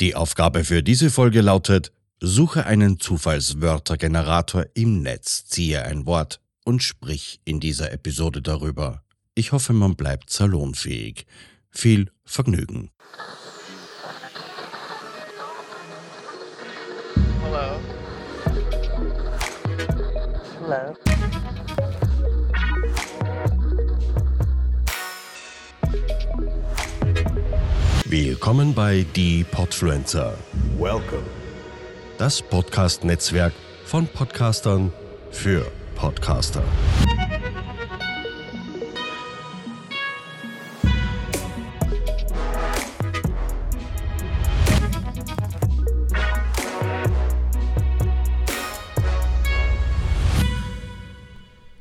Die Aufgabe für diese Folge lautet, suche einen Zufallswörtergenerator im Netz, ziehe ein Wort und sprich in dieser Episode darüber. Ich hoffe, man bleibt salonfähig. Viel Vergnügen. Hello. Hello. Willkommen bei Die Podfluencer, Welcome. das Podcast-Netzwerk von Podcastern für Podcaster.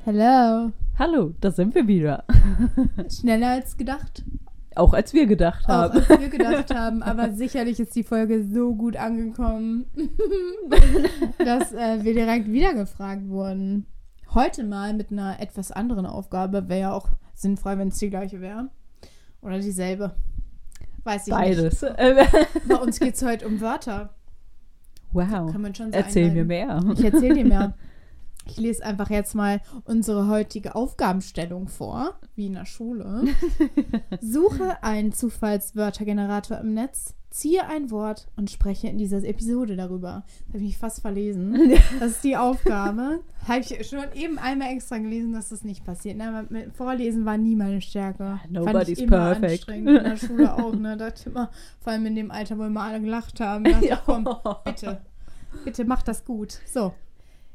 Hello. Hallo, da sind wir wieder. Schneller als gedacht. Auch als wir gedacht Auch haben. als wir gedacht haben. Aber sicherlich ist die Folge so gut angekommen, dass äh, wir direkt wieder gefragt wurden. Heute mal mit einer etwas anderen Aufgabe. Wäre ja auch sinnfrei, wenn es die gleiche wäre. Oder dieselbe. Weiß ich Beides. nicht. Bei uns geht es heute um Wörter. wow. Kann man schon so Erzähl mir einleiten. mehr. Ich erzähle dir mehr. Ich lese einfach jetzt mal unsere heutige Aufgabenstellung vor, wie in der Schule. Suche einen Zufallswörtergenerator im Netz, ziehe ein Wort und spreche in dieser Episode darüber. Das habe ich mich fast verlesen. Das ist die Aufgabe. Habe ich schon eben einmal extra gelesen, dass das nicht passiert. Aber mit Vorlesen war nie meine Stärke. Nobody's perfect. anstrengend. In der Schule auch. Ne? Da dachte immer, vor allem in dem Alter, wo immer alle gelacht haben. dachte komm, bitte. Bitte mach das gut. So.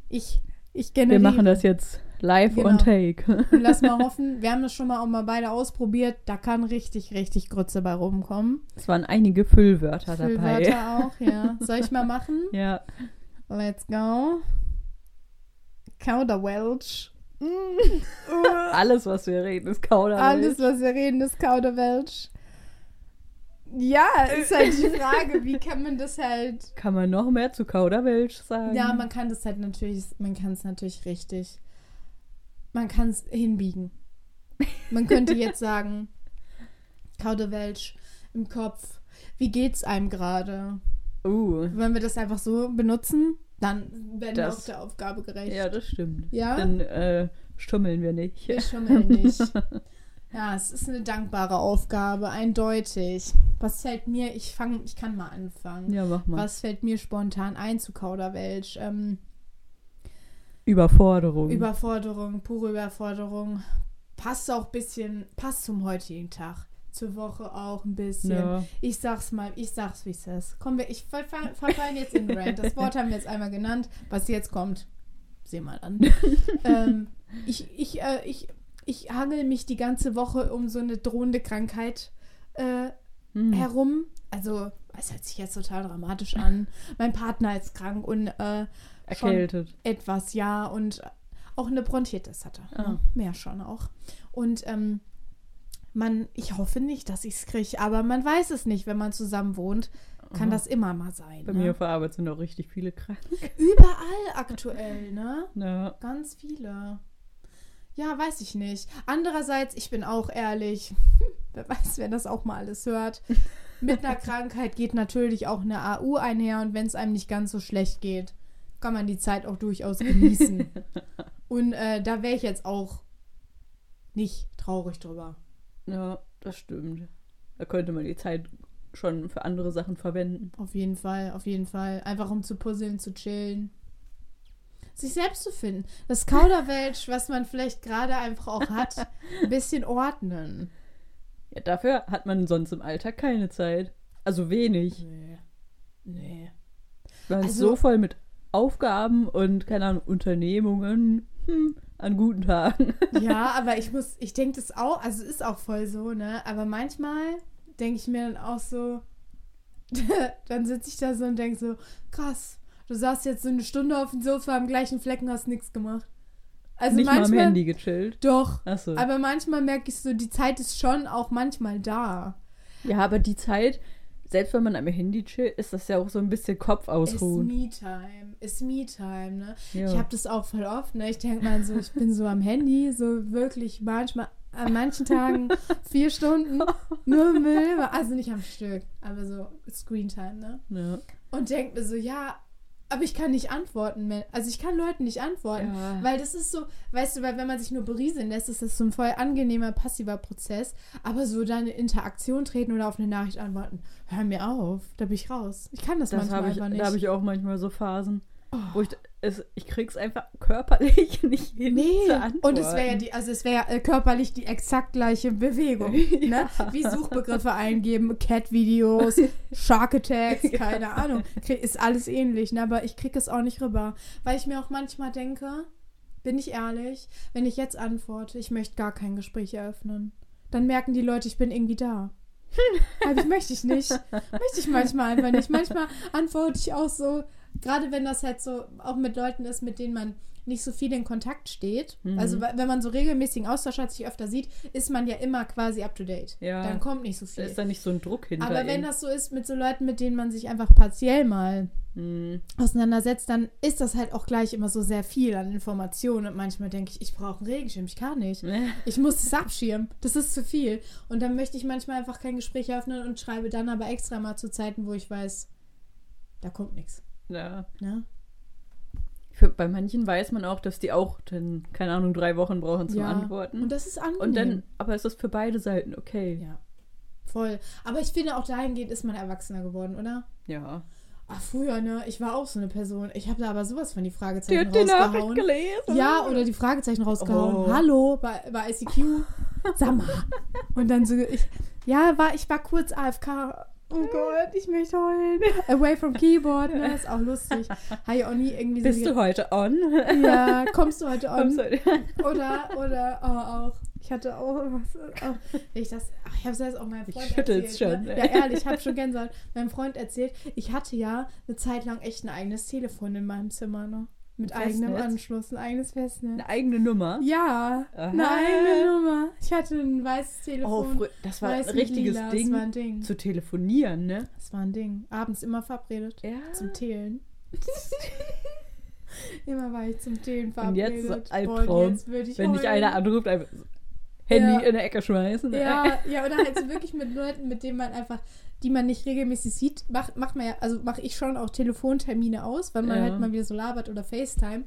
Ich, ich Wir generiere. machen das jetzt live Genau. on take. Und lass mal hoffen, wir haben das schon mal auch mal beide ausprobiert. Da kann richtig, richtig Grütze bei rumkommen. Es waren einige Füllwörter dabei. Füllwörter auch, ja. Soll ich mal machen? Ja. Let's go. Kauderwelsch. Alles, was wir reden, ist Kauderwelsch. Alles, was wir reden, ist Kauderwelsch. Ja, ist halt die Frage, wie kann man das halt. Kann man noch mehr zu Kauderwelsch sagen? Ja, man kann das halt natürlich, man kann es natürlich richtig. Man kann es hinbiegen. Man könnte jetzt sagen, Kauderwelsch im Kopf. Wie geht's einem gerade? Uh, Wenn wir das einfach so benutzen, dann werden wir Das- auch der Aufgabe gerecht. ja, das stimmt. Ja? Dann äh, stummeln wir nicht. Wir schummeln nicht. Ja, es ist eine dankbare Aufgabe, eindeutig. Was fällt mir, ich fange, ich kann mal anfangen. Ja, mach mal. Was fällt mir spontan ein zu Kauderwelsch? Ähm, Überforderung. Überforderung, pure Überforderung. Passt auch ein bisschen, passt zum heutigen Tag. Zur Woche auch ein bisschen. Ja. Ich sag's mal, ich sag's, wie es ist. Kommen wir, ich verfall- verfallen jetzt in den Rant. Das Wort haben wir jetzt einmal genannt. Was jetzt kommt, sehen wir dann. ähm, ich, ich, äh, ich, ich hangel mich die ganze Woche um so eine drohende Krankheit äh, Hm. herum. Also, es hört sich jetzt total dramatisch an. Mein Partner ist krank und äh, Erkältet. etwas, ja. Und auch eine Bronchitis hat er. Ah. ne? Mehr schon auch. Und ähm, man, ich hoffe nicht, dass ich es kriege, aber man weiß es nicht, wenn man zusammen wohnt. Kann Aha. das immer mal sein. Bei ne? mir auf der Arbeit sind auch richtig viele krank. Überall aktuell, ne? Ja. Ganz viele. Ja, weiß ich nicht. Andererseits, ich bin auch ehrlich, wer weiß, wer das auch mal alles hört. Mit einer Krankheit geht natürlich auch eine AU einher und wenn es einem nicht ganz so schlecht geht, kann man die Zeit auch durchaus genießen. und äh, da wäre ich jetzt auch nicht traurig drüber. Ja, das stimmt. Da könnte man die Zeit schon für andere Sachen verwenden. Auf jeden Fall, auf jeden Fall. Einfach um zu puzzeln, zu chillen. Sich selbst zu finden. Das Kauderwelsch, was man vielleicht gerade einfach auch hat, ein bisschen ordnen. Ja, dafür hat man sonst im Alltag keine Zeit. Also wenig. Nee. Nee. Man ist Also- so voll mit Aufgaben und, keine Ahnung, Unternehmungen hm, an guten Tagen. Ja, aber ich muss, ich denke das auch, also ist auch voll so, ne? Aber manchmal denke ich mir dann auch so, dann sitze ich da so und denke so, krass, du saßt jetzt so eine Stunde auf dem Sofa am gleichen Flecken, hast nichts gemacht. Also Nicht mal am manchmal, Handy gechillt. doch, Achso. aber manchmal merke ich so, die Zeit ist schon auch manchmal da. Ja, aber die Zeit, selbst wenn man am Handy chillt, ist das ja auch so ein bisschen Kopf Ist ausruhen. Me-Time, ist Me-Time, ne? Ja. Ich habe das auch voll oft, ne? Ich denke mal so, ich bin so am Handy, so wirklich manchmal an manchen Tagen vier Stunden nur Müll, also nicht am Stück, aber so Screentime, ne? Ja. Und denkt mir so, ja, aber ich kann nicht antworten. Also ich kann Leuten nicht antworten, Ja. weil das ist so, weißt du, weil wenn man sich nur berieseln lässt, ist das so ein voll angenehmer, passiver Prozess. Aber so dann in Interaktion treten oder auf eine Nachricht antworten, hör mir auf, da bin ich raus. Ich kann das, Das manchmal ich, einfach nicht. da habe ich auch manchmal so Phasen, wo ich es, ich krieg's einfach körperlich nicht hin Nee, und es wäre ja die, also es wäre ja äh, körperlich die exakt gleiche Bewegung. ne? Wie Suchbegriffe eingeben, Cat-Videos, Shark Attacks, keine Ahnung. Krieg, ist alles ähnlich, ne? aber ich kriege es auch nicht rüber. Weil ich mir auch manchmal denke, bin ich ehrlich, wenn ich jetzt antworte, ich möchte gar kein Gespräch eröffnen, dann merken die Leute, ich bin irgendwie da. Aber ich möchte ich nicht. Möchte ich manchmal einfach nicht. Manchmal antworte ich auch so, gerade wenn das halt so auch mit Leuten ist, mit denen man nicht so viel in Kontakt steht. Mhm. Also wenn man so regelmäßigen Austausch hat, sich öfter sieht, ist man ja immer quasi up to date. Ja. Dann kommt nicht so Da viel. ist da nicht so ein Druck hinter. Aber wenn das so ist mit so Leuten, mit denen man sich einfach partiell mal Hm. auseinandersetzt, dann ist das halt auch gleich immer so sehr viel an Informationen. Und manchmal denke ich, ich brauche einen Regenschirm, ich kann nicht. Ich muss es abschirmen. Das ist zu viel. Und dann möchte ich manchmal einfach kein Gespräch öffnen und schreibe dann aber extra mal zu Zeiten, wo ich weiß, da kommt nichts. Ja. Ne? Für, bei manchen weiß man auch, dass die auch dann, keine Ahnung, drei Wochen brauchen zum Ja. Antworten. Und das ist angenehm. Und dann, aber es ist für beide Seiten okay. Ja. Voll. Aber ich finde, auch dahingehend ist man erwachsener geworden, oder? Ja. Ach, früher, ne? Ich war auch so eine Person. Ich habe da aber sowas von die Die Fragezeichen hat die Nachricht rausgehauen. gelesen. Ja, oder die Fragezeichen rausgehauen. Oh. Hallo, bei, bei ICQ. Sag mal. Und dann so, ich, ja, war, ich war kurz AFK. Oh Gott, ich möchte heulen. Away from Keyboard, ne? Ist auch lustig. Habe ich auch nie irgendwie so. Bist du heute on? Ja, kommst du heute on? du- Oder, oder oh, auch. Ich hatte auch was. Auch, ich das, ach, ich habe es jetzt auch meinem Ich Freund schüttel's erzählt. schon, Ne? Ja, ehrlich, ich habe schon Gänsehaut. Meinem Freund erzählt, ich hatte ja eine Zeit lang echt ein eigenes Telefon in meinem Zimmer, ne? Mit Ein eigenem Festnetz? Anschluss, ein eigenes Festnetz. Eine eigene Nummer. Ja, Aha. eine eigene Nummer. Ich hatte ein weißes Oh, Telefon. frü- das war ein richtiges Ding, Das war ein Ding. zu telefonieren, ne? Das war ein Ding. Abends immer verabredet. Ja. Zum Teilen. immer war ich zum Teilen Und verabredet. jetzt so Boah, Albtraum, jetzt würde ich Wenn dich einer anruft, einfach Handy Ja. in der Ecke schmeißen. ne? Ja, ja, oder halt so wirklich mit Leuten, mit denen man einfach, die man nicht regelmäßig sieht, macht macht man ja, also mache ich schon auch Telefontermine aus, weil man Ja. halt mal wieder so labert oder FaceTime.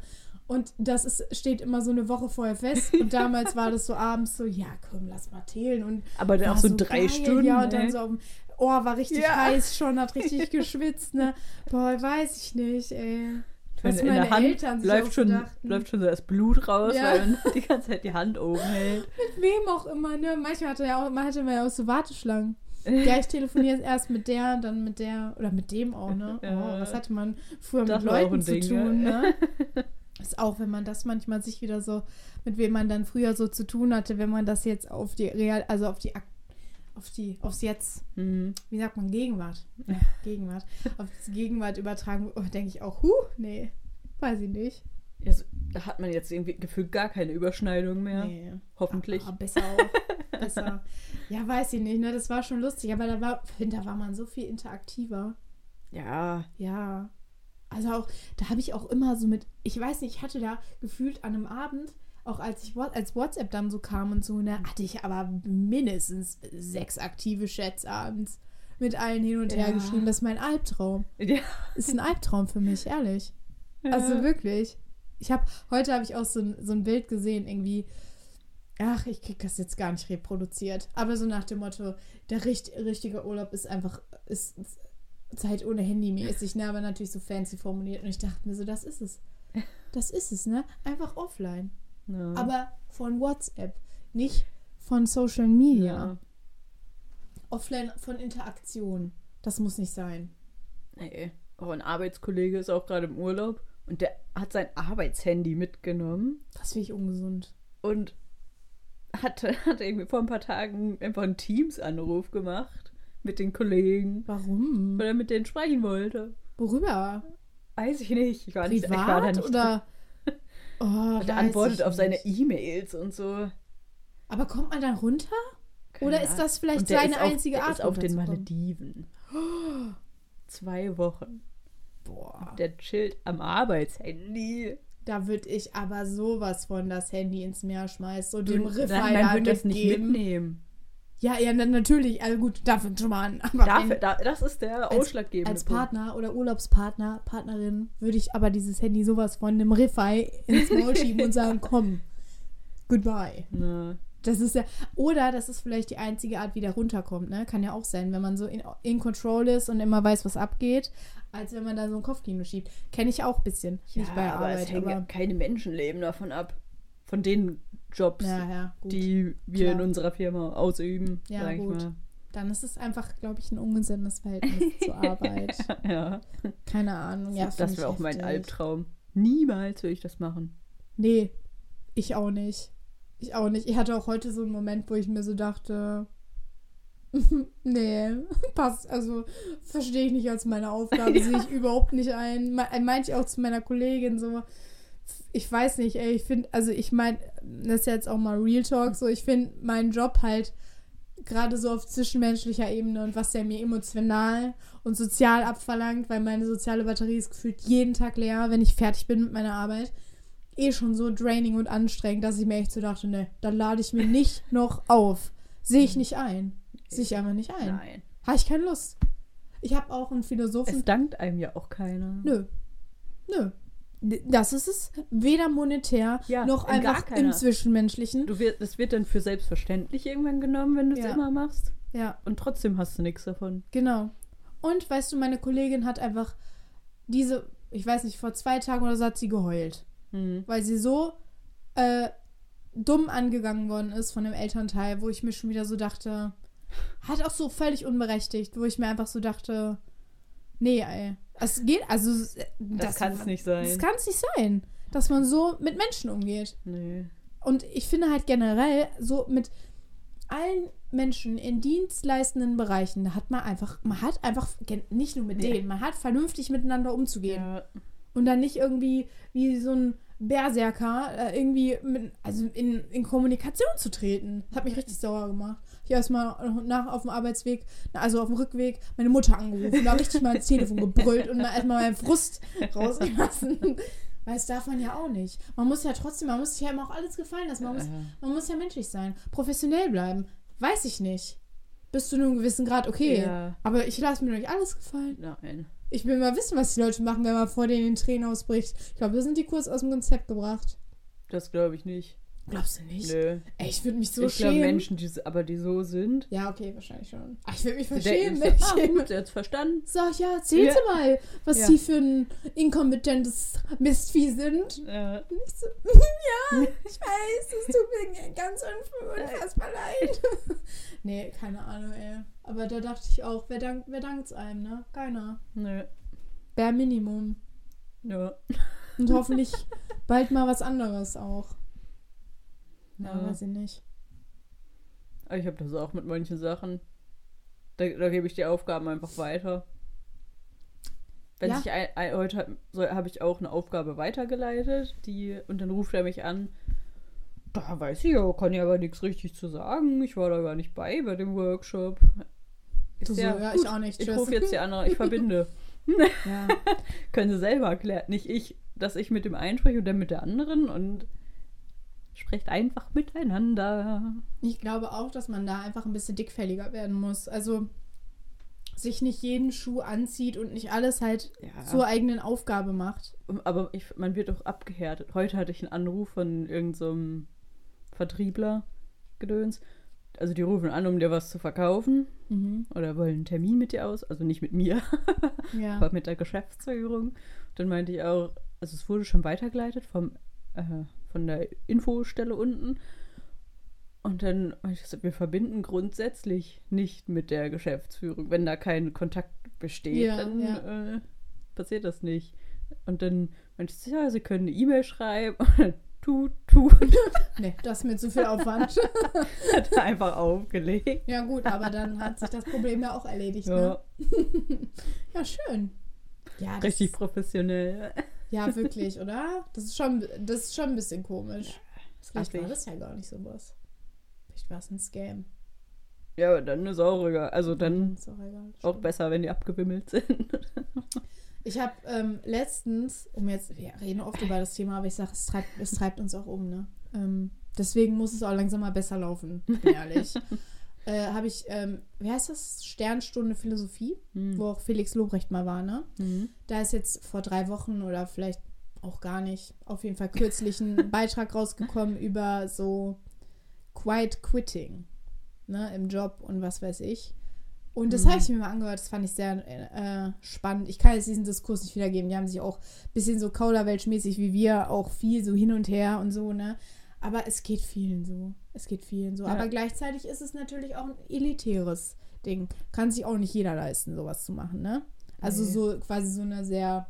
Und das ist, steht immer so eine Woche vorher fest. Und damals war das so abends so, ja, komm, lass mal teilen. Und Aber dann auch so drei geil. Stunden. Ja, und dann ey. so auf dem Ohr war richtig Ja. heiß schon, hat richtig geschwitzt, ne? Boah, weiß ich nicht, ey. Was in meine der Hand Eltern sich läuft schon, gedachten. läuft schon so das Blut raus, Ja. weil man die ganze Zeit die Hand oben hält. Mit wem auch immer, ne? Manchmal hatte, ja auch, man hatte man ja auch so Warteschlangen. Ja, ich telefoniere erst mit der, dann mit der oder mit dem auch, ne? Ja. Oh, was hatte man früher Das mit Leuten zu Ding, tun, ne? Ist auch, wenn man das manchmal sich wieder so, mit wem man dann früher so zu tun hatte, wenn man das jetzt auf die Real, also auf die auf die, aufs Jetzt, Mhm. wie sagt man, Gegenwart. Ja, Gegenwart. Auf die Gegenwart übertragen, oh, denke ich auch, huh, nee, weiß ich nicht. Ja, so- da hat man jetzt irgendwie gefühlt gar keine Überschneidung mehr. Nee. Hoffentlich. Ah, besser auch. besser. Ja, weiß ich nicht, ne? Das war schon lustig, aber da war, da war man so viel interaktiver. Ja. Ja. Also auch, da habe ich auch immer so mit, ich weiß nicht, ich hatte da gefühlt an einem Abend, auch als ich als WhatsApp dann so kam und so, ne, hatte ich aber mindestens sechs aktive Chats abends mit allen hin und her Ja. geschrieben. Das ist mein Albtraum. ja. Ist ein Albtraum für mich, ehrlich. Also wirklich. Ich habe, heute habe ich auch so ein, so ein Bild gesehen, irgendwie. Ach, ich krieg das jetzt gar nicht reproduziert. Aber so nach dem Motto, der richt, richtige Urlaub ist einfach, ist, ist Zeit ohne Handy mäßig, ne? Aber natürlich so fancy formuliert. Und ich dachte mir so, das ist es. Das ist es, ne? Einfach offline. Ja. Aber von WhatsApp, nicht von Social Media. ja. Offline von Interaktion. Das muss nicht sein. Nee. Oh, ein Arbeitskollege ist auch gerade im Urlaub und der hat sein Arbeitshandy mitgenommen Das finde ich ungesund. und hatte, hat irgendwie vor ein paar Tagen einfach einen Teams-Anruf gemacht mit den Kollegen, Warum? weil er mit denen sprechen wollte. Worüber? Weiß ich nicht. Ich war, nicht, ich war da Privat nicht. oder? Oh, Und er antwortet auf seine. E-Mails und so. Aber kommt man dann runter? Keine Oder ist das vielleicht der seine einzige der Art, ist auf den? Malediven. Zwei Wochen. Boah. Der chillt am Arbeitshandy. Da würde ich aber sowas von das Handy ins Meer schmeißen und dem Riff Nein, man würde das nicht mitnehmen. Ja, ja, na, natürlich. Also gut, dafür schon mal an. Aber Dafür, wenn- da, das ist der als, ausschlaggebende als. Partner oder Urlaubspartner, Partnerin, würde ich aber dieses Handy sowas von einem Riffei ins Maul schieben und sagen, komm, goodbye. Ne. Das ist ja, oder das ist vielleicht die einzige Art, wie der runterkommt, ne? Kann ja auch sein, wenn man so in, in Control ist und immer weiß, was abgeht, als wenn man da so ein Kopfkino schiebt. Kenne ich auch ein bisschen. nicht bei aber es Arbeit, hängen ja aber. keine Menschenleben davon ab. Von den Jobs, Ja, ja, die wir Klar. in unserer Firma ausüben, Ja, sag ich gut. mal. Dann ist es einfach, glaube ich, ein ungesundes Verhältnis zur Arbeit. Ja, Keine Ahnung. Ja, das wäre auch mein. Albtraum. Niemals würde ich das machen. Nee, ich auch nicht. Ich auch nicht. Ich hatte auch heute so einen Moment, wo ich mir so dachte, nee, passt, also verstehe ich nicht als meine Aufgabe, sehe ich überhaupt nicht ein. Me meinte ich auch zu meiner Kollegin so, ich weiß nicht, ey, ich finde, also ich meine, das ist jetzt auch mal Real Talk, so ich finde meinen Job halt gerade so auf zwischenmenschlicher Ebene und was der mir emotional und sozial abverlangt, weil meine soziale Batterie ist gefühlt jeden Tag leer, wenn ich fertig bin mit meiner Arbeit eh schon so draining und anstrengend, dass ich mir echt so dachte, ne, da lade ich mir nicht noch auf. Sehe ich nicht ein. Sehe ich einfach nicht ein. Nein. Habe ich keine Lust. Ich habe auch einen Es Philosophen. dankt einem ja auch keiner. Nö. Nö. Das ist es. Weder monetär Ja, noch einfach im. Zwischenmenschlichen. Du wird, das wird dann für selbstverständlich irgendwann genommen, wenn du es Ja. immer machst. Ja, Und trotzdem hast du nichts davon. genau. Und weißt du, meine Kollegin hat einfach diese, ich weiß nicht, vor zwei Tagen oder so hat sie geheult. Hm. weil sie so äh, dumm angegangen worden ist von dem Elternteil, wo ich mir schon wieder so dachte, hat auch so völlig unberechtigt, wo ich mir einfach so dachte, nee, ey, es geht, also das, Das, kann es nicht sein. Das kann es nicht sein, dass man so mit Menschen umgeht. nee. Und ich finde halt generell so mit allen Menschen in dienstleistenden Bereichen, da hat man einfach, man hat einfach, nicht nur mit Ja. denen, man hat vernünftig miteinander umzugehen. Ja. Und dann nicht irgendwie wie so ein Berserker äh, irgendwie mit, also in, in Kommunikation zu treten. Das hat mich richtig sauer gemacht. Ich habe erstmal nach auf dem Arbeitsweg, also auf dem Rückweg, meine Mutter angerufen, da richtig mal ins Telefon gebrüllt und mal erstmal meinen Frust rausgelassen. Weil es darf man ja auch nicht. Man muss ja trotzdem, man muss sich ja immer auch alles gefallen lassen. Man muss, man muss ja menschlich sein. Professionell bleiben. Weiß ich nicht. Bis zu einem gewissen Grad okay. Ja. Aber ich lasse mir doch nicht alles gefallen. Nein. Ich will mal wissen, was die Leute machen, wenn man vor denen in Tränen ausbricht. Ich glaube, da sind die kurz aus dem Konzept gebracht. Das glaube ich nicht. Glaubst du nicht? Nö. Ey, ich würde mich so ich glaube, schämen. Menschen, die, aber die so sind, Ja, okay, wahrscheinlich schon. Ach, ich würde mich verschämen, wenn ich ah, gut, jetzt verstanden. sag, ja, erzähl Ja. sie mal, was Ja. die für ein inkompetentes Mistvieh sind. Ja. Ich so, ja, ich weiß, es tut mir ganz unf- unfassbar leid. nee, keine Ahnung, ey. Aber da dachte ich auch, wer, dank, wer dankt's einem, ne? Keiner. Nö. Bare Minimum. Ja. Und hoffentlich bald mal was anderes auch. Ja, Ja. weiß ich nicht. Ich habe das auch mit manchen Sachen. Da, da gebe ich die Aufgaben einfach weiter. Wenn Ja. sich ein, ein, heute so, habe ich auch eine Aufgabe weitergeleitet, die und dann ruft er mich an. Da weiß ich ja, kann ja aber nichts richtig zu sagen. Ich war da gar nicht bei bei dem Workshop. Du so, ja, ich auch nicht. Ich rufe jetzt die andere, ich verbinde. Ja. Können sie selber erklären. Nicht ich, dass ich mit dem einen spreche und dann mit der anderen und sprecht einfach miteinander. Ich glaube auch, dass man da einfach ein bisschen dickfälliger werden muss. Also sich nicht jeden Schuh anzieht und nicht alles halt Ja. zur eigenen Aufgabe macht. Aber ich, man wird auch abgehärtet. Heute hatte ich einen Anruf von irgendeinem Vertriebler Gedöns. Also die rufen an, um dir was zu verkaufen Mhm. oder wollen einen Termin mit dir aus. Also nicht mit mir, Ja. aber mit der Geschäftsführung. Dann meinte ich auch, also es wurde schon weitergeleitet vom, äh, von der Infostelle unten. Und dann meinte ich, so, wir verbinden grundsätzlich nicht mit der Geschäftsführung. Wenn da kein Kontakt besteht, Ja, dann ja. Äh, passiert das nicht. Und dann meinte ich, ja, sie können eine E-Mail schreiben. tut, tut. Nee, das ist mir zu viel Aufwand. Hat er einfach aufgelegt. ja gut, aber dann hat sich das Problem ja auch erledigt. Ja, Ne? Ja, schön. Ja, richtig professionell. Ja, wirklich, oder? Das ist schon, das ist schon ein bisschen komisch. Vielleicht war das ja gar nicht sowas. Vielleicht war es ein Scam. Ja, aber dann ist auch egal. Also dann Ist auch egal. auch besser, wenn die abgewimmelt sind. Ich habe ähm, letztens, um jetzt, wir reden oft über das Thema, aber ich sage, es treibt, es treibt uns auch um, ne? Ähm, deswegen muss es auch langsam mal besser laufen, ehrlich. äh, habe ich, ähm, wie heißt das? Sternstunde Philosophie, Hm. wo auch Felix Lobrecht mal war, ne? Mhm. Da ist jetzt vor drei Wochen oder vielleicht auch gar nicht, auf jeden Fall kürzlich ein Beitrag rausgekommen über so Quiet Quitting, ne, im Job und was weiß ich. Und das Mhm. habe ich mir mal angehört, das fand ich sehr äh, spannend. Ich kann jetzt diesen Diskurs nicht wiedergeben. Die haben sich auch ein bisschen so Kauderwelsch-mäßig wie wir auch viel so hin und her und so, ne? Aber es geht vielen so. Es geht vielen so. Ja. Aber gleichzeitig ist es natürlich auch ein elitäres Ding. Kann sich auch nicht jeder leisten, sowas zu machen, ne? Also Nee. so quasi so eine sehr.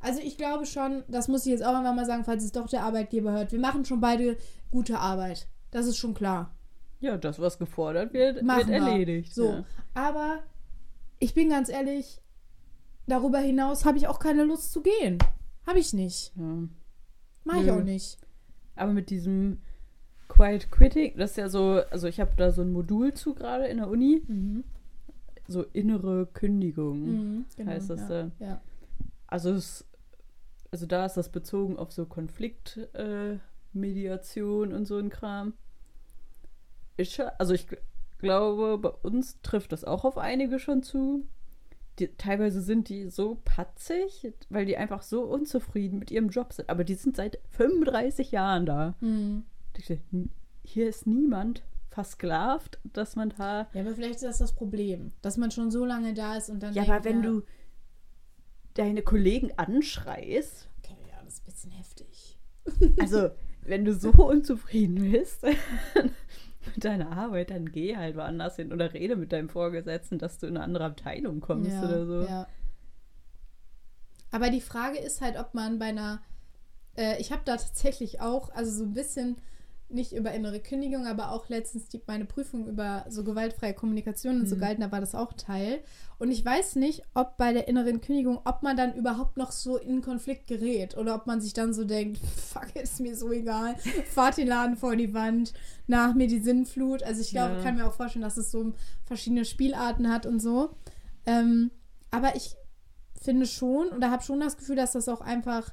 Also ich glaube schon, das muss ich jetzt auch einfach mal sagen, falls es doch der Arbeitgeber hört. Wir machen schon beide gute Arbeit. Das ist schon klar. Ja, das, was gefordert wird, Machen wird wir. erledigt. So. Ja. Aber ich bin ganz ehrlich, darüber hinaus habe ich auch keine Lust zu gehen. Habe ich nicht. Ja. Mach ich Nö. auch nicht. Aber mit diesem Quiet Quitting, das ist ja so, also ich habe da so ein Modul zu gerade in der Uni, Mhm. so innere Kündigung. Mhm, genau, heißt das ja. da. Ja. Also es, also da ist das bezogen auf so Konfliktmediation äh, und so ein Kram. Schon, also ich gl- glaube, bei uns trifft das auch auf einige schon zu. Die, teilweise sind die so patzig, weil die einfach so unzufrieden mit ihrem Job sind. Aber die sind seit 35 Jahren da. Mhm. Hier ist niemand versklavt, dass man da. ja, aber vielleicht ist das das Problem, dass man schon so lange da ist und dann Ja, denkt, aber wenn du deine Kollegen anschreist, Okay, ja, das ist ein bisschen heftig. Also, wenn du so unzufrieden bist mit deiner Arbeit, dann geh halt woanders hin oder rede mit deinem Vorgesetzten, dass du in eine andere Abteilung kommst ja, oder so. Ja. Aber die Frage ist halt, ob man bei einer. Äh, ich habe da tatsächlich auch, also so ein bisschen nicht über innere Kündigung, aber auch letztens die, meine Prüfung über so gewaltfreie Kommunikation und so Mhm. gehalten, da war das auch Teil. Und ich weiß nicht, ob bei der inneren Kündigung, ob man dann überhaupt noch so in Konflikt gerät oder ob man sich dann so denkt, fuck, ist mir so egal, fahrt den Laden vor die Wand, nach mir die Sinnflut. Also ich glaube, Ja. kann mir auch vorstellen, dass es so verschiedene Spielarten hat und so. Ähm, aber ich finde schon oder habe schon das Gefühl, dass das auch einfach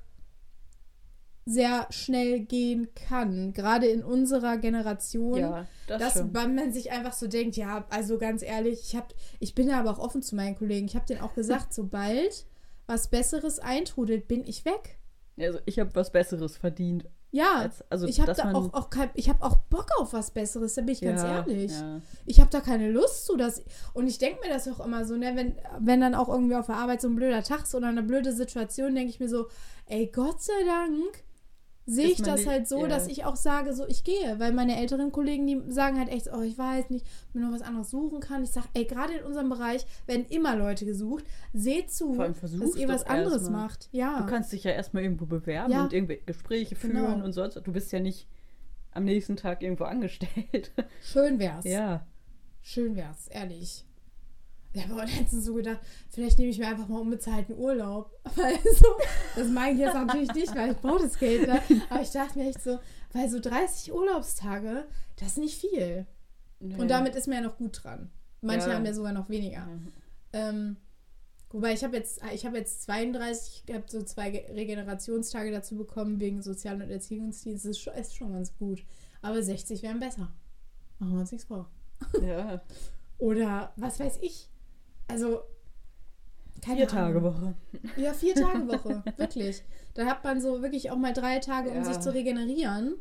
sehr schnell gehen kann. Gerade in unserer Generation. Ja, das, dass schon. man man sich einfach so denkt, ja, also ganz ehrlich, ich, hab, ich bin da aber auch offen zu meinen Kollegen. Ich habe denen auch gesagt, sobald was Besseres eintrudelt, bin ich weg. Also, ich habe was Besseres verdient. Ja, Als- also, ich habe da auch, auch kein, ich habe auch Bock auf was Besseres, da bin ich ganz ja, ehrlich. Ja. Ich habe da keine Lust zu. Dass, und ich denke mir das auch immer so, ne, wenn, wenn dann auch irgendwie auf der Arbeit so ein blöder Tag ist oder eine blöde Situation, denke ich mir so, ey, Gott sei Dank sehe ich das nicht- halt so, ja. dass ich auch sage, so, ich gehe. Weil meine älteren Kollegen, die sagen halt echt, oh, ich weiß nicht, ob man noch was anderes suchen kann. Ich sage, ey, gerade in unserem Bereich werden immer Leute gesucht. Seht zu, dass ihr was anderes mal. macht. Ja. Du kannst dich ja erstmal irgendwo bewerben Ja. und irgendwelche Gespräche Genau. führen und sonst. Du bist ja nicht am nächsten Tag irgendwo angestellt. Schön wär's. ja. Schön wär's, ehrlich. Ich habe aber letztens so gedacht, vielleicht nehme ich mir einfach mal unbezahlten Urlaub. Weil so, das meine ich jetzt natürlich nicht, weil ich brauche das Geld. Ne? Aber ich dachte mir echt so, weil so 30 Urlaubstage, das ist nicht viel. Und damit ist man ja noch gut dran. Manche Ja. haben ja sogar noch weniger. Ja. Ähm, wobei ich habe jetzt, ich habe jetzt 32, ich habe so zwei Ge- Regenerationstage dazu bekommen wegen Sozial- und Erziehungsdienst. Das ist schon, ist schon ganz gut. Aber 60 wären besser. Machen wir uns nichts vor. ja. Oder was weiß ich. Also, keine Vier Tage. Woche. Ja, vier Tage Woche. wirklich. Da hat man so wirklich auch mal drei Tage, um Ja. sich zu regenerieren.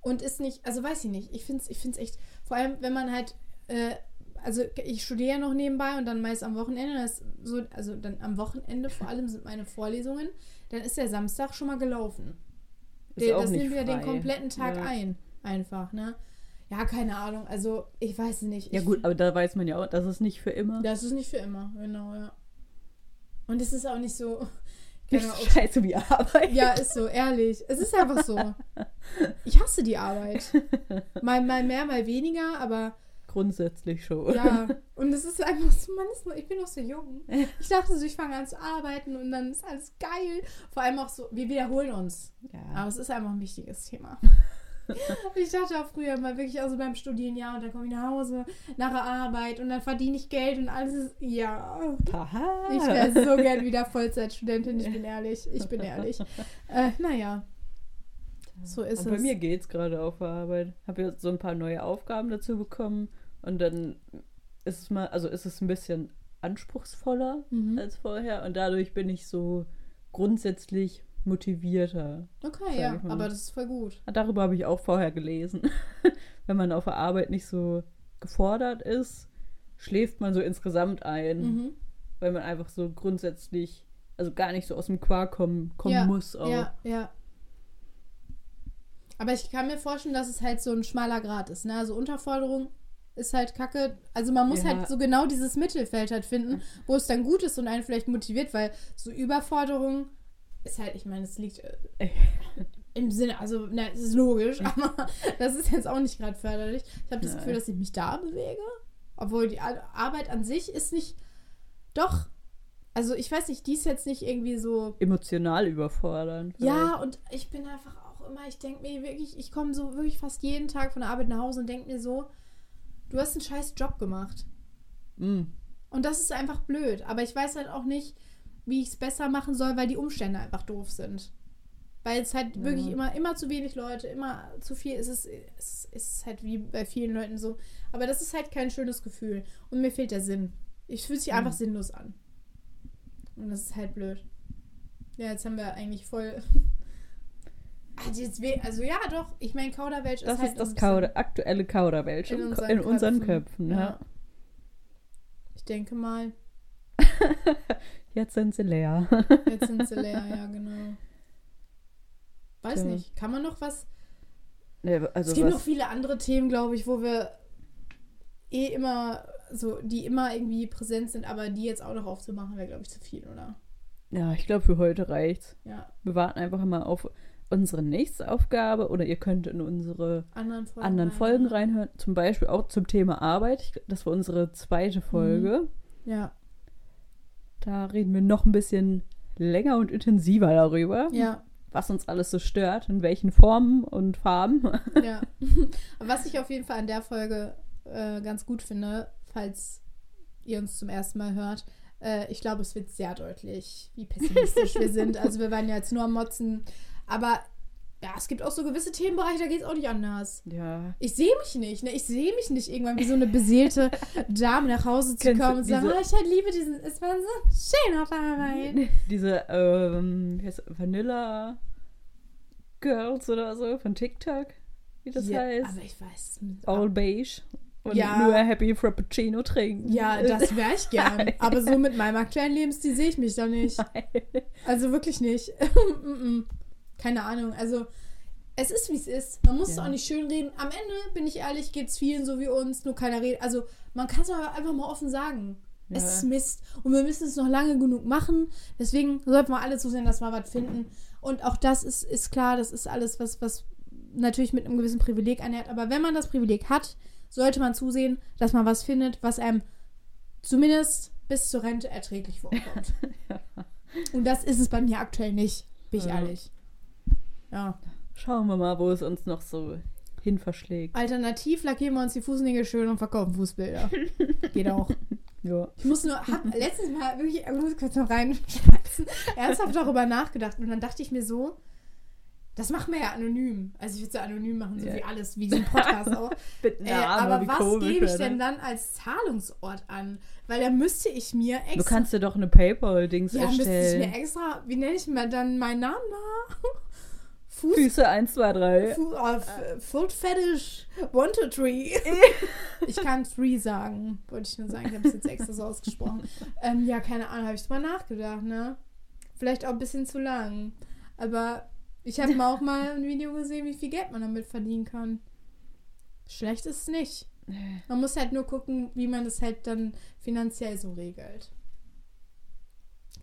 Und ist nicht, also weiß ich nicht. Ich finde es ich find's echt, vor allem wenn man halt, äh, also ich studiere ja noch nebenbei und dann meist am Wochenende, das so, also dann am Wochenende vor allem sind meine Vorlesungen, dann ist der Samstag schon mal gelaufen. Der, das nimmt wieder den kompletten Tag Ja. ein. Einfach, ne? Ja, keine Ahnung. Also, ich weiß nicht. Ja ich, gut, aber da weiß man ja auch, das ist nicht für immer. Das ist nicht für immer, genau, ja. Und es ist auch nicht so. Genau, scheiße wie Arbeit. ja, ist so, ehrlich. Es ist einfach so. Ich hasse die Arbeit. Mal, mal mehr, mal weniger, aber Grundsätzlich schon. ja. Und es ist einfach so, man ist nur, ich bin noch so jung. Ich dachte so, ich fange an zu arbeiten und dann ist alles geil. Vor allem auch so, wir wiederholen uns. Ja. Aber es ist einfach ein wichtiges Thema. Ich dachte auch früher mal wirklich, also beim Studieren, ja, und dann komme ich nach Hause, nach der Arbeit und dann verdiene ich Geld und alles ist, ja. Haha. Ich wäre so gern wieder Vollzeitstudentin, ich bin ehrlich, ich bin ehrlich. Äh, naja, so ist und bei es. mir geht's gerade auf der Arbeit. Habe jetzt so ein paar neue Aufgaben dazu bekommen und dann ist es mal, also ist es ein bisschen anspruchsvoller Mhm. als vorher und dadurch bin ich so grundsätzlich motivierter. Okay, ja, aber das ist voll gut. Darüber habe ich auch vorher gelesen. Wenn man auf der Arbeit nicht so gefordert ist, schläft man so insgesamt ein, Mhm. weil man einfach so grundsätzlich, also gar nicht so aus dem Quark kommen, kommen ja, muss auch. Ja, ja. Aber ich kann mir vorstellen, dass es halt so ein schmaler Grad ist. Ne? Also Unterforderung ist halt kacke. Also man muss Ja. halt so genau dieses Mittelfeld halt finden, wo es dann gut ist und einen vielleicht motiviert, weil so Überforderung ist halt, ich meine, es liegt äh, im Sinne, also ne, es ist logisch, aber das ist jetzt auch nicht gerade förderlich. Ich habe das. Gefühl, dass ich mich da bewege, obwohl die Ar- Arbeit an sich ist nicht, doch, also ich weiß nicht, die ist jetzt nicht irgendwie so Emotional überfordern. ja, und ich bin einfach auch immer, ich denke mir wirklich, ich komme so wirklich fast jeden Tag von der Arbeit nach Hause und denke mir so, du hast einen scheiß Job gemacht. Mm. Und das ist einfach blöd. Aber ich weiß halt auch nicht, wie ich es besser machen soll, weil die Umstände einfach doof sind. Weil es halt Ja. wirklich immer, immer zu wenig Leute, immer zu viel. Es ist, es ist halt wie bei vielen Leuten so. Aber das ist halt kein schönes Gefühl. Und mir fehlt der Sinn. Ich fühle sich einfach Mhm. sinnlos an. Und das ist halt blöd. Ja, jetzt haben wir eigentlich voll. Ah, Also ja, doch. Ich meine, Kauderwelsch Das ist halt ist das ein bisschen- Kauder, aktuelle Kauderwelsch In in, unseren in unseren Köpfen. Köpfen. Ja. ja. Ich denke mal, Jetzt sind sie leer. jetzt sind sie leer, ja, genau. Weiß Tja. nicht. Kann man noch was Nee, also es gibt noch was, viele andere Themen, glaube ich, wo wir eh immer so, die immer irgendwie präsent sind, aber die jetzt auch noch aufzumachen, wäre, glaube ich, zu viel, oder? ja, ich glaube, für heute reicht's. Ja, Wir warten einfach mal auf unsere nächste Aufgabe oder ihr könnt in unsere anderen Folgen. anderen Folgen ja. reinhören. Zum Beispiel auch zum Thema Arbeit. Ich, das war unsere zweite Folge. Ja, Da reden wir noch ein bisschen länger und intensiver darüber, ja, was uns alles so stört, in welchen Formen und Farben. ja. Was ich auf jeden Fall an der Folge äh, ganz gut finde, falls ihr uns zum ersten Mal hört, äh, ich glaube, es wird sehr deutlich, wie pessimistisch wir sind. Also wir waren ja jetzt nur am Motzen, aber ja, es gibt auch so gewisse Themenbereiche, da geht es auch nicht anders. Ja. Ich sehe mich nicht, ne? Ich sehe mich nicht irgendwann wie so eine beseelte Dame nach Hause zu Kennst kommen und zu sagen, oh, ich halt liebe diesen, es war so schön auf Arbeit. Diese ähm, wie heißt, Vanilla Girls oder so von TikTok, wie das ja, heißt. Aber ich weiß nicht. All beige. Und Ja. nur Happy Frappuccino trinken. Ja, das wäre ich gern. Aber so mit meinem aktuellen Lebensstil sehe ich mich da nicht. Also wirklich nicht. Keine Ahnung. Also es ist, wie es ist. Man muss es Ja. auch nicht schön reden. Am Ende, bin ich ehrlich, geht es vielen so wie uns. Nur keiner redet. Also man kann es aber einfach mal offen sagen. Es Ja. ist Mist. Und wir müssen es noch lange genug machen. Deswegen sollten wir alle zusehen, dass wir was finden. Und auch das ist, ist klar, das ist alles, was, was natürlich mit einem gewissen Privileg einhergeht. Aber wenn man das Privileg hat, sollte man zusehen, dass man was findet, was einem zumindest bis zur Rente erträglich vorkommt. Und das ist es bei mir aktuell nicht, bin ich Ja. ehrlich. Ja. Schauen wir mal, wo es uns noch so hin verschlägt. Alternativ lackieren wir uns die Fußnägel schön und verkaufen Fußbilder. Geht auch. Ja. Ich muss nur, hab letztens mal wirklich, ich muss kurz noch reinschmeißen, ernsthaft darüber nachgedacht. Und dann dachte ich mir so, das machen wir ja anonym. Also ich würde es ja anonym machen, so Ja. wie alles, wie diesen Podcast auch. Mit Äh, aber was gebe ich denn das? dann als Zahlungsort an? Weil da müsste ich mir extra. Du kannst dir doch eine Paypal-Dings ja, müsste ich erstellen. mir extra, wie nenne ich mir dann meinen Namen da? Fuß. Füße 1, 2, 3. Fu äh, F- Foot Fetish Want to Tree. ich kann Tree sagen, wollte ich nur sagen. Ich habe es jetzt extra so ausgesprochen. Ähm, ja, keine Ahnung, habe ich drüber nachgedacht, ne? Vielleicht auch ein bisschen zu lang. Aber ich habe mal auch mal ein Video gesehen, wie viel Geld man damit verdienen kann. Schlecht ist es nicht. Man muss halt nur gucken, wie man das halt dann finanziell so regelt.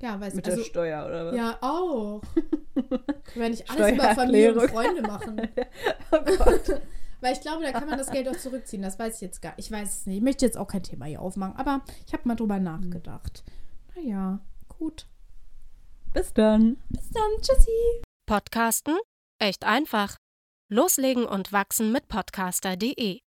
Ja, weißt Mit also, der Steuer, oder was? Ja, auch. Können wir nicht alles über Familie und Freunde machen. Oh Gott. Weil ich glaube, da kann man das Geld auch zurückziehen. Das weiß ich jetzt gar Ich weiß es nicht. Ich möchte jetzt auch kein Thema hier aufmachen. Aber ich habe mal drüber nachgedacht. Naja, gut. Bis dann. Bis dann. Tschüssi. Podcasten? Echt einfach. Loslegen und wachsen mit podcaster.de